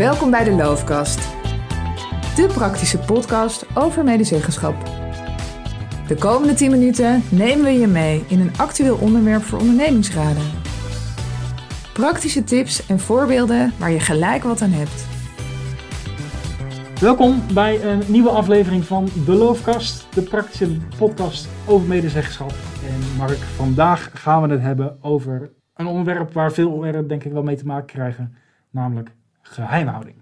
Welkom bij de Loofkast. De praktische podcast over medezeggenschap. De komende 10 minuten nemen we je mee in een actueel onderwerp voor ondernemingsraden. Praktische tips en voorbeelden waar je gelijk wat aan hebt. Welkom bij een nieuwe aflevering van De Loofkast, de praktische podcast over medezeggenschap. En Mark, vandaag gaan we het hebben over een onderwerp waar veel er denk ik wel mee te maken krijgen, namelijk geheimhouding.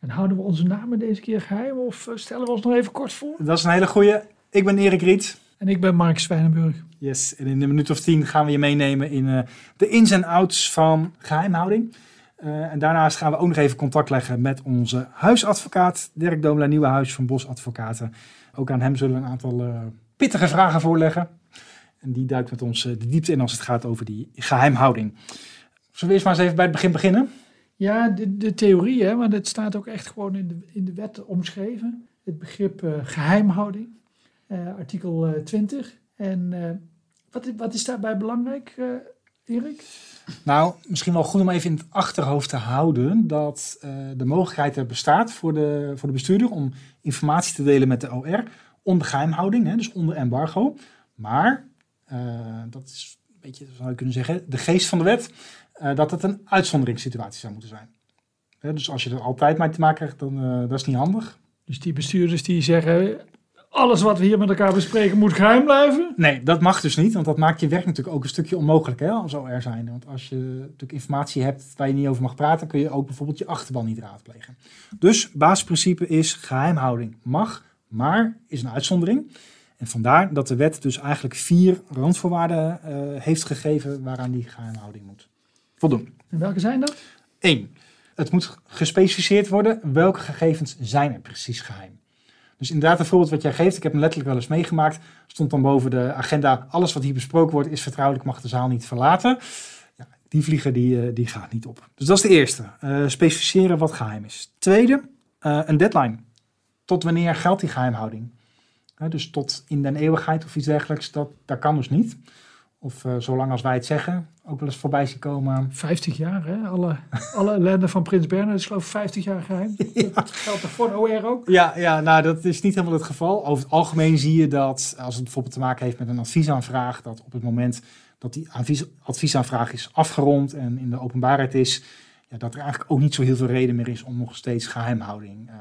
En houden we onze namen deze keer geheim of eh, stellen we ons nog even kort voor? Dat is een hele goeie. Ik ben Erik Riet. En ik ben Mark Zwijnenburg. Yes, en in een minuut of tien gaan we je meenemen in eh, de ins en outs van geheimhouding. Uh, en daarnaast gaan we ook nog even contact leggen met onze huisadvocaat, Dirk Domela Nieuwenhuis van Bos Advocaten. Ook aan hem zullen we een aantal uh, pittige vragen voorleggen. En die duikt met ons de diepte in als het gaat over die geheimhouding. Zullen we eerst maar eens even bij het begin beginnen? Ja, de, de theorie, hè, want het staat ook echt gewoon in de, in de wet omschreven. Het begrip geheimhouding, artikel 20. En wat, wat is daarbij belangrijk, Erik? Nou, misschien wel goed om even in het achterhoofd te houden dat de mogelijkheid er bestaat voor de, voor de bestuurder om informatie te delen met de OR onder geheimhouding, hè, dus onder embargo. Maar, dat is een beetje, zou je kunnen zeggen, de geest van de wet, dat het een uitzonderingssituatie zou moeten zijn. Dus als je er altijd mee te maken krijgt, dan dat is niet handig. Dus die bestuurders die zeggen, alles wat we hier met elkaar bespreken moet geheim blijven? Nee, dat mag dus niet, want dat maakt je werk natuurlijk ook een stukje onmogelijk hè, als OR zijn. Want als je natuurlijk informatie hebt waar je niet over mag praten, kun je ook bijvoorbeeld je achterban niet raadplegen. Dus basisprincipe is geheimhouding mag, maar is een uitzondering. En vandaar dat de wet dus eigenlijk vier randvoorwaarden uh, heeft gegeven waaraan die geheimhouding moet voldoen. En welke zijn dat? Eén, het moet gespecificeerd worden welke gegevens zijn er precies geheim. Dus inderdaad, een voorbeeld wat jij geeft, ik heb hem letterlijk wel eens meegemaakt, stond dan boven de agenda, alles wat hier besproken wordt is vertrouwelijk, mag de zaal niet verlaten. Ja, die vlieger die, die gaat niet op. Dus dat is de eerste, uh, specificeren wat geheim is. Tweede, uh, een deadline. Tot wanneer geldt die geheimhouding? Uh, dus tot in den eeuwigheid of iets dergelijks, dat, dat kan dus niet. Of uh, zolang als wij het zeggen, ook wel eens voorbij zien komen. 50 jaar, hè? Alle, alle ellende van Prins Bernhard is geloof ik 50 jaar geheim. Ja. Dat geldt toch voor de OR ook? Ja, ja, nou dat is niet helemaal het geval. Over het algemeen zie je dat, als het bijvoorbeeld te maken heeft met een adviesaanvraag, dat op het moment dat die advies, adviesaanvraag is afgerond en in de openbaarheid is, ja, dat er eigenlijk ook niet zo heel veel reden meer is om nog steeds geheimhouding uh,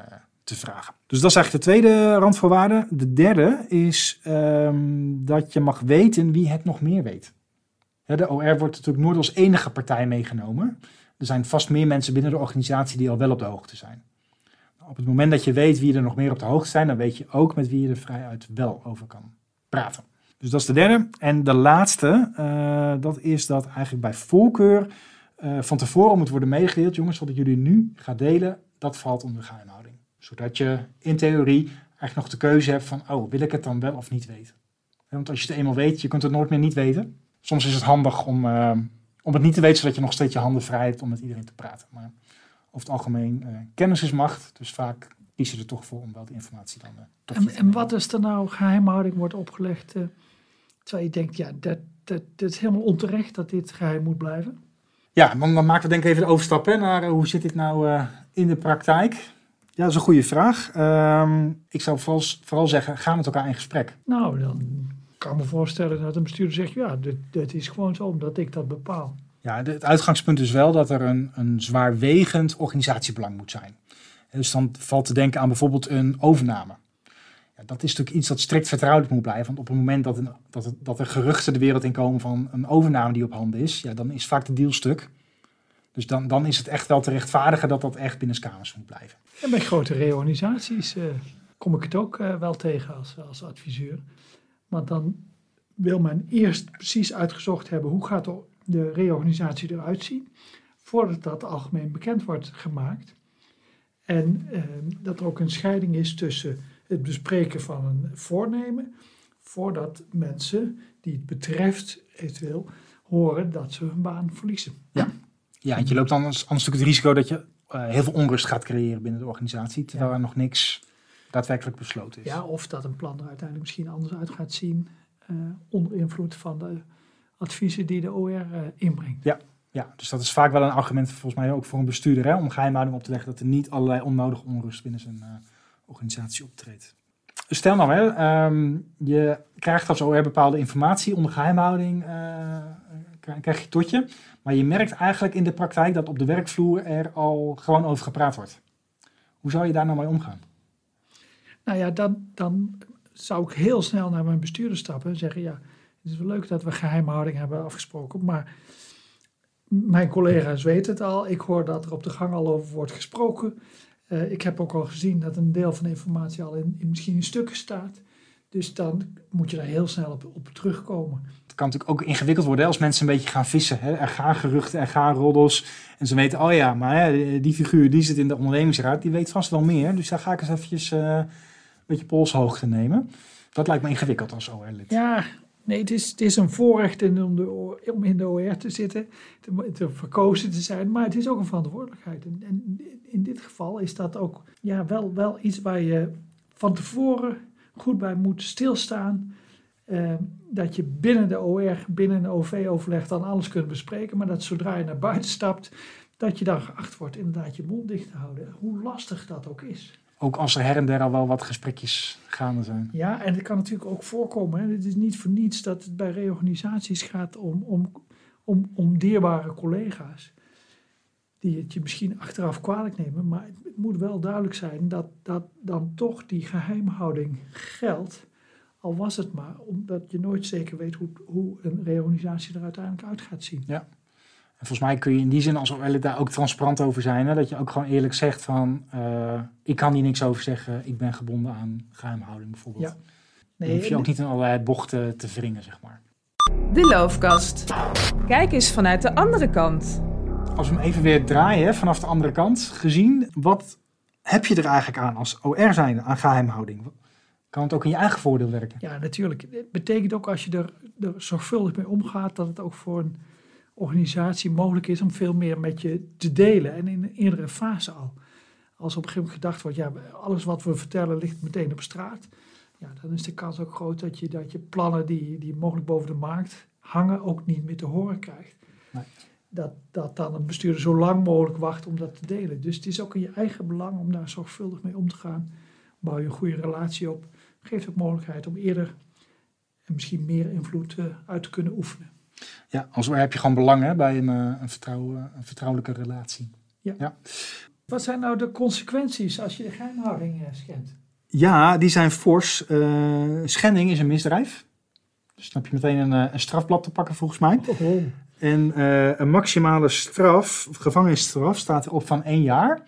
te vragen. Dus dat is eigenlijk de tweede randvoorwaarde. De derde is um, dat je mag weten wie het nog meer weet. De OR wordt natuurlijk nooit als enige partij meegenomen. Er zijn vast meer mensen binnen de organisatie die al wel op de hoogte zijn. Op het moment dat je weet wie er nog meer op de hoogte zijn, dan weet je ook met wie je er vrijuit wel over kan praten. Dus dat is de derde. En de laatste, uh, dat is dat eigenlijk bij voorkeur uh, van tevoren moet worden meegedeeld. Jongens, wat ik jullie nu ga delen, dat valt onder geheimhouding. Zodat je in theorie eigenlijk nog de keuze hebt van, oh, wil ik het dan wel of niet weten? Want als je het eenmaal weet, je kunt het nooit meer niet weten. Soms is het handig om, uh, om het niet te weten, zodat je nog steeds je handen vrij hebt om met iedereen te praten. Maar over het algemeen, uh, kennis is macht. Dus vaak kies je er toch voor om wel die informatie dan uh, toch en, en wat is er nou geheimhouding wordt opgelegd, terwijl je denkt, ja, dat, dat, dat is helemaal onterecht dat dit geheim moet blijven? Ja, dan, dan maken we denk ik even de overstap hè, naar hoe zit dit nou in de praktijk. Ja, dat is een goede vraag. Um, ik zou vooral, vooral zeggen, ga met elkaar in gesprek. Nou, dan kan me voorstellen dat een bestuurder zegt, ja, dit, dit is gewoon zo omdat ik dat bepaal. Ja, het uitgangspunt is wel dat er een, een zwaarwegend organisatiebelang moet zijn. Dus dan valt te denken aan bijvoorbeeld een overname. Ja, dat is natuurlijk iets dat strikt vertrouwelijk moet blijven. Want op het moment dat, een, dat, het, dat er geruchten de wereld in komen van een overname die op handen is, ja, dan is vaak de deal stuk. Dus dan, dan is het echt wel te rechtvaardigen dat dat echt binnen kamers moet blijven. En bij grote reorganisaties uh, kom ik het ook uh, wel tegen als, als adviseur. Want dan wil men eerst precies uitgezocht hebben hoe gaat de reorganisatie eruit zien. Voordat dat algemeen bekend wordt gemaakt. En uh, dat er ook een scheiding is tussen het bespreken van een voornemen. Voordat mensen die het betreft eventueel horen dat ze hun baan verliezen. Ja, ja en je loopt dan anders, anders het risico dat je uh, heel veel onrust gaat creëren binnen de organisatie. Terwijl ja. er nog niks daadwerkelijk besloten is. Ja, of dat een plan er uiteindelijk misschien anders uit gaat zien. Uh, onder invloed van de adviezen die de OR uh, inbrengt. Ja, Ja, dus dat is vaak wel een argument volgens mij ook voor een bestuurder hè, om geheimhouding op te leggen dat er niet allerlei onnodige onrust binnen zijn organisatie optreedt. Stel nou, hè, ehm, je krijgt als OR bepaalde informatie onder geheimhouding, krijg je tot je. Maar je merkt eigenlijk in de praktijk dat op de werkvloer er al gewoon over gepraat wordt. Hoe zou je daar nou mee omgaan? Nou ja, dan, dan zou ik heel snel naar mijn bestuurder stappen en zeggen: Ja, het is wel leuk dat we geheimhouding hebben afgesproken, maar mijn collega's weten het al. Ik hoor dat er op de gang al over wordt gesproken. Uh, ik heb ook al gezien dat een deel van de informatie al in, misschien in stukken staat. Dus dan moet je daar heel snel op, op terugkomen. Het kan natuurlijk ook ingewikkeld worden als mensen een beetje gaan vissen. Hè? Er gaan geruchten, er gaan roddels. En ze weten, oh ja, maar hè, die figuur die zit in de ondernemingsraad, die weet vast wel meer. Dus daar ga ik eens eventjes uh, een beetje polshoogte nemen. Dat lijkt me ingewikkeld als OR-lid. Ja, Nee, het is, het is een voorrecht om, de, om in de OR te zitten, te, te, verkozen te zijn, maar het is ook een verantwoordelijkheid. En, en, in dit geval is dat ook ja, wel, wel iets waar je van tevoren goed bij moet stilstaan. Uh, dat je binnen de OR, binnen een OV-overleg dan alles kunt bespreken, maar dat zodra je naar buiten stapt, dat je dan geacht wordt inderdaad je mond dicht te houden. Hoe lastig dat ook is. Ook als er her en der al wel wat gesprekjes gaande zijn. Ja, en het kan natuurlijk ook voorkomen. Hè. Het is niet voor niets dat het bij reorganisaties gaat om, om, om, om dierbare collega's. Die het je misschien achteraf kwalijk nemen. Maar het, moet wel duidelijk zijn dat, dat dan toch die geheimhouding geldt. Al was het maar omdat je nooit zeker weet hoe, hoe een reorganisatie er uiteindelijk uit gaat zien. Ja volgens mij kun je in die zin als OL daar ook transparant over zijn. Hè? Dat je ook gewoon eerlijk zegt van, uh, ik kan hier niks over zeggen. Ik ben gebonden aan geheimhouding bijvoorbeeld. Ja. Nee, Dan hoef je ook niet in allerlei bochten te wringen, zeg maar. De loofkast. Kijk eens vanuit de andere kant. Als we hem even weer draaien vanaf de andere kant gezien, wat heb je er eigenlijk aan als OR zijn aan geheimhouding? Kan het ook in je eigen voordeel werken? Ja, natuurlijk. Het betekent ook als je er, er zorgvuldig mee omgaat, dat het ook voor een organisatie mogelijk is om veel meer met je te delen. En in een eerdere fase al. Als op een gegeven moment gedacht wordt, ja, alles wat we vertellen ligt meteen op straat. Ja, dan is de kans ook groot dat je, dat je plannen die, die mogelijk boven de markt hangen ook niet meer te horen krijgt. Nee. Dat, dat dan een bestuurder zo lang mogelijk wacht om dat te delen. Dus het is ook in je eigen belang om daar zorgvuldig mee om te gaan. Bouw je een goede relatie op. Geeft ook mogelijkheid om eerder en misschien meer invloed uh, uit te kunnen oefenen. Ja, als heb je gewoon belang hè, bij een, eh, een, vertrouwen, een vertrouwelijke relatie. Ja. ja. Wat zijn nou de consequenties als je de geheimhouding uh, schendt? Ja, die zijn fors. Uh, schending is een misdrijf. Dus dan heb je meteen een, een strafblad te pakken volgens mij. Oh. En een maximale straf, gevangenisstraf, staat erop van één jaar.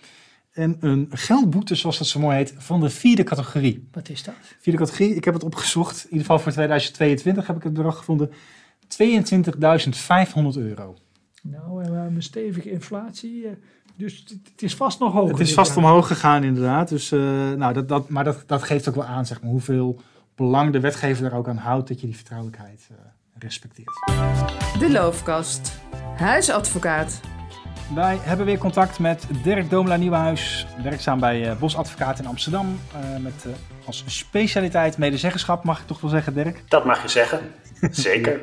En een geldboete, zoals dat zo mooi heet, van de vierde categorie. Wat is dat? Vierde categorie, ik heb het opgezocht. In ieder geval voor 2022 heb ik het bedrag gevonden. 22.500 euro. Nou, we hebben een stevige inflatie. Eh, dus het is vast nog hoger. Het is vast omhoog gegaan, inderdaad. Dus, uh, nou, dat, dat, maar dat, dat geeft ook wel aan zeg maar, hoeveel belang de wetgever er ook aan houdt dat je die vertrouwelijkheid uh, respecteert. De Loofkast. Huisadvocaat. Wij hebben weer contact met Dirk Domela Nieuwenhuis, werkzaam bij uh, Bos Advocaat in Amsterdam. Uh, met als specialiteit medezeggenschap, mag ik toch wel zeggen, Dirk? Dat mag je zeggen, zeker.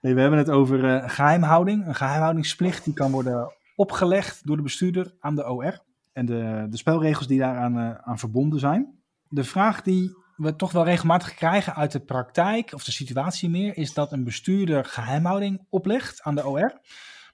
Nee, we hebben het over geheimhouding. Een geheimhoudingsplicht die kan worden opgelegd door de bestuurder aan de OR. En de, de spelregels die daaraan aan verbonden zijn. De vraag die we toch wel regelmatig krijgen uit de praktijk, of de situatie meer, is dat een bestuurder geheimhouding oplegt aan de OR.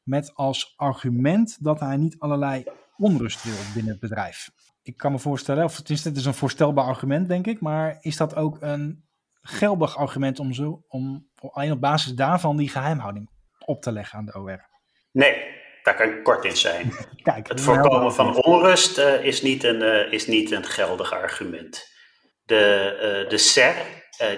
Met als argument dat hij niet allerlei onrust wil binnen het bedrijf. Ik kan me voorstellen, of het is, het is een voorstelbaar argument, denk ik, maar is dat ook een geldig argument om, zo, om alleen op basis daarvan die geheimhouding op te leggen aan de OR? Nee, daar kan ik kort in zijn. Kijk, het voorkomen van onrust uh, is, niet een, uh, is niet een geldig argument. De, uh, de SER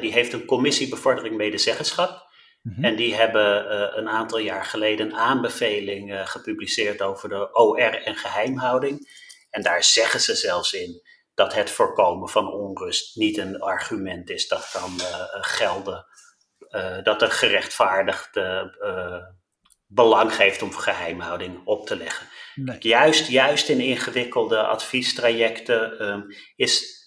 die heeft een commissie bevordering medezeggenschap. Mm En die hebben een aantal jaar geleden een aanbeveling gepubliceerd over de OR en geheimhouding. En daar zeggen ze zelfs in dat het voorkomen van onrust niet een argument is dat kan uh, gelden. Dat er gerechtvaardigd belang geeft om geheimhouding op te leggen. Juist, juist in ingewikkelde adviestrajecten um, is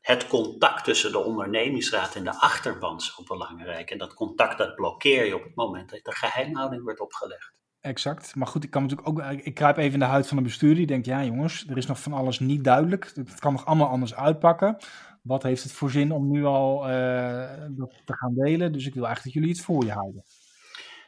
het contact tussen de ondernemingsraad en de achterban zo belangrijk. En dat contact dat blokkeer je op het moment dat er geheimhouding wordt opgelegd. exact. Maar goed, ik kan natuurlijk ook, ik kruip even in de huid van een bestuurder die denkt, ja jongens, er is nog van alles niet duidelijk. Het kan nog allemaal anders uitpakken. Wat heeft het voor zin om nu al uh, dat te gaan delen? Dus ik wil eigenlijk dat jullie het voor je houden.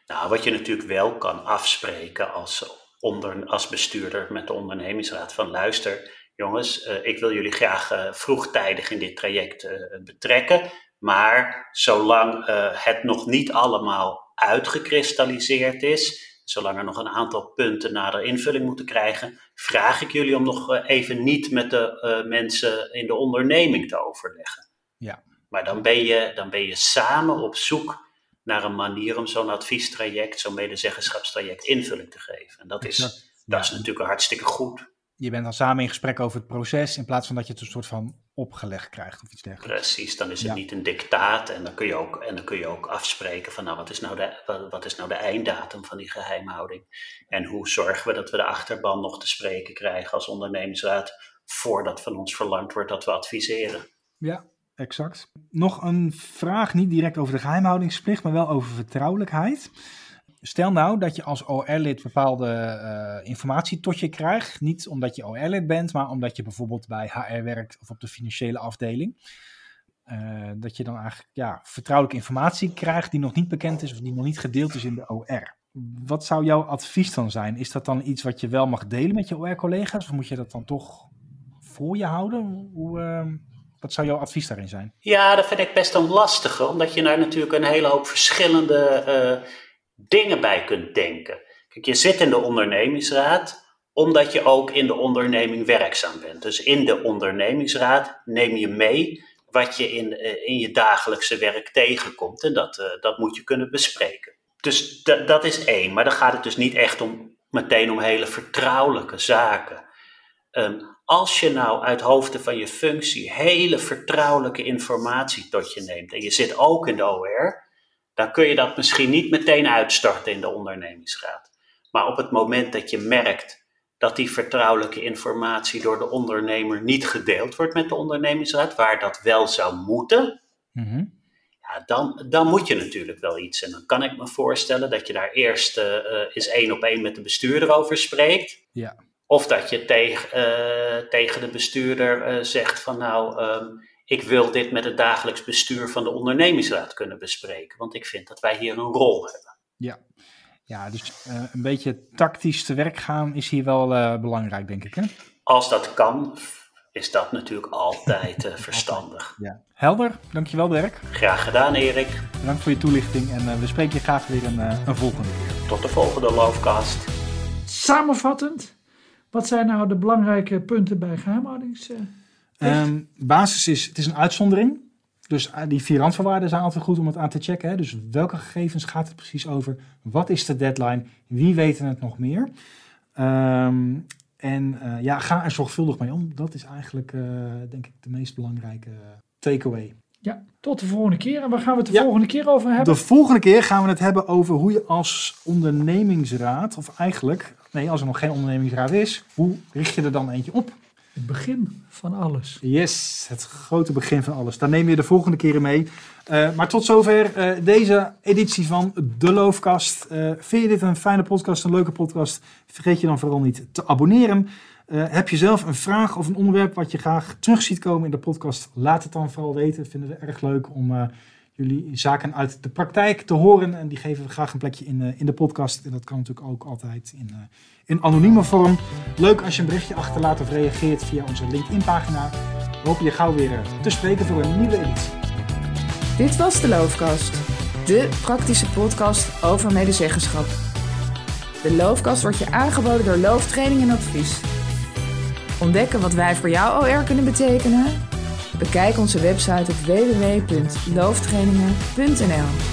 Nou, wat je natuurlijk wel kan afspreken als, onder, als bestuurder met de ondernemingsraad van luister, jongens, uh, ik wil jullie graag uh, vroegtijdig in dit traject betrekken. Maar zolang het nog niet allemaal uitgekristalliseerd is, zolang er nog een aantal punten nader invulling moeten krijgen, vraag ik jullie om nog eh, even niet met de uh, mensen in de onderneming te overleggen. Ja. Maar dan ben, je, dan ben je samen op zoek naar een manier om zo'n adviestraject, zo'n medezeggenschapstraject invulling te geven. En dat is, dat is natuurlijk hartstikke goed je bent dan samen in gesprek over het proces in plaats van dat je het een soort van opgelegd krijgt of iets dergelijks. Precies, dan is het niet een dictaat en dan kun je ook, en dan kun je ook afspreken van nou wat is nou, de, wat, is nou de einddatum van die geheimhouding en hoe zorgen we dat we de achterban nog te spreken krijgen als ondernemingsraad voordat van ons verlangd wordt dat we adviseren. Ja, exact. Nog een vraag, niet direct over de geheimhoudingsplicht, maar wel over vertrouwelijkheid. Stel nou dat je als OR-lid bepaalde uh, informatie tot je krijgt. Niet omdat je OR-lid bent, maar omdat je bijvoorbeeld bij HR werkt of op de financiële afdeling. Uh, dat je dan eigenlijk ja, vertrouwelijke informatie krijgt die nog niet bekend is of die nog niet gedeeld is in de OR. Wat zou jouw advies dan zijn? Is dat dan iets wat je wel mag delen met je OR-collega's? Of moet je dat dan toch voor je houden? Hoe, uh, wat zou jouw advies daarin zijn? Ja, dat vind ik best een lastige, omdat je daar natuurlijk een hele hoop verschillende dingen bij kunt denken. Kijk, je zit in de ondernemingsraad omdat je ook in de onderneming werkzaam bent. Dus in de ondernemingsraad neem je mee wat je in, eh, in je dagelijkse werk tegenkomt. En dat, uh, dat moet je kunnen bespreken. Dus dat is één. Maar dan gaat het dus niet echt om, meteen om hele vertrouwelijke zaken. Um, als je nou uit hoofden van je functie hele vertrouwelijke informatie tot je neemt en je zit ook in de OR, dan kun je dat misschien niet meteen uitstorten in de ondernemingsraad. Maar op het moment dat je merkt dat die vertrouwelijke informatie door de ondernemer niet gedeeld wordt met de ondernemingsraad, waar dat wel zou moeten, mhm. ja, dan, dan moet je natuurlijk wel iets. En dan kan ik me voorstellen dat je daar eerst uh, eens één op één met de bestuurder over spreekt. Ja. Of dat je tegen, uh, tegen de bestuurder zegt van nou, um, ik wil dit met het dagelijks bestuur van de ondernemingsraad kunnen bespreken. Want ik vind dat wij hier een rol hebben. Ja, ja dus uh, een beetje tactisch te werk gaan is hier wel uh, belangrijk, denk ik. Hè? Als dat kan, is dat natuurlijk altijd uh, verstandig. Ja. Helder, dankjewel Dirk. Graag gedaan Erik. Bedankt voor je toelichting en we spreken je graag weer een, een volgende keer. Tot de volgende Lovecast. Samenvattend, wat zijn nou de belangrijke punten bij geheimhoudings... Um, basis is, het is een uitzondering. Dus eh, die vier randvoorwaarden zijn altijd goed om het aan te checken. Hè? Dus welke gegevens gaat het precies over? Wat is de deadline? Wie weten het nog meer? Um, en uh, ja, ga er zorgvuldig mee om. Dat is eigenlijk, uh, denk ik, de meest belangrijke takeaway. Ja, tot de volgende keer. En waar gaan we het de volgende keer over hebben? De volgende keer gaan we het hebben over hoe je als ondernemingsraad, of eigenlijk, nee, als er nog geen ondernemingsraad is, hoe richt je er dan eentje op? Het begin van alles. Yes, het grote begin van alles. Daar neem je de volgende keren mee. Uh, maar tot zover uh, deze editie van De Loofkast. Uh, vind je dit een fijne podcast, een leuke podcast? Vergeet je dan vooral niet te abonneren. heb je zelf een vraag of een onderwerp wat je graag terug ziet komen in de podcast? Laat het dan vooral weten. Vinden we erg leuk om jullie zaken uit de praktijk te horen. En die geven we graag een plekje in, in de podcast. En dat kan natuurlijk ook altijd in in anonieme vorm. Leuk als je een berichtje achterlaat of reageert via onze LinkedIn-pagina. We hopen je gauw weer eh, te spreken voor een nieuwe editie. Dit was de Loofkast, de praktische podcast over medezeggenschap. De Loofkast wordt je aangeboden door Looftraining en Advies. Ontdekken wat wij voor jou OR kunnen betekenen? Bekijk onze website op www.looftrainingen.nl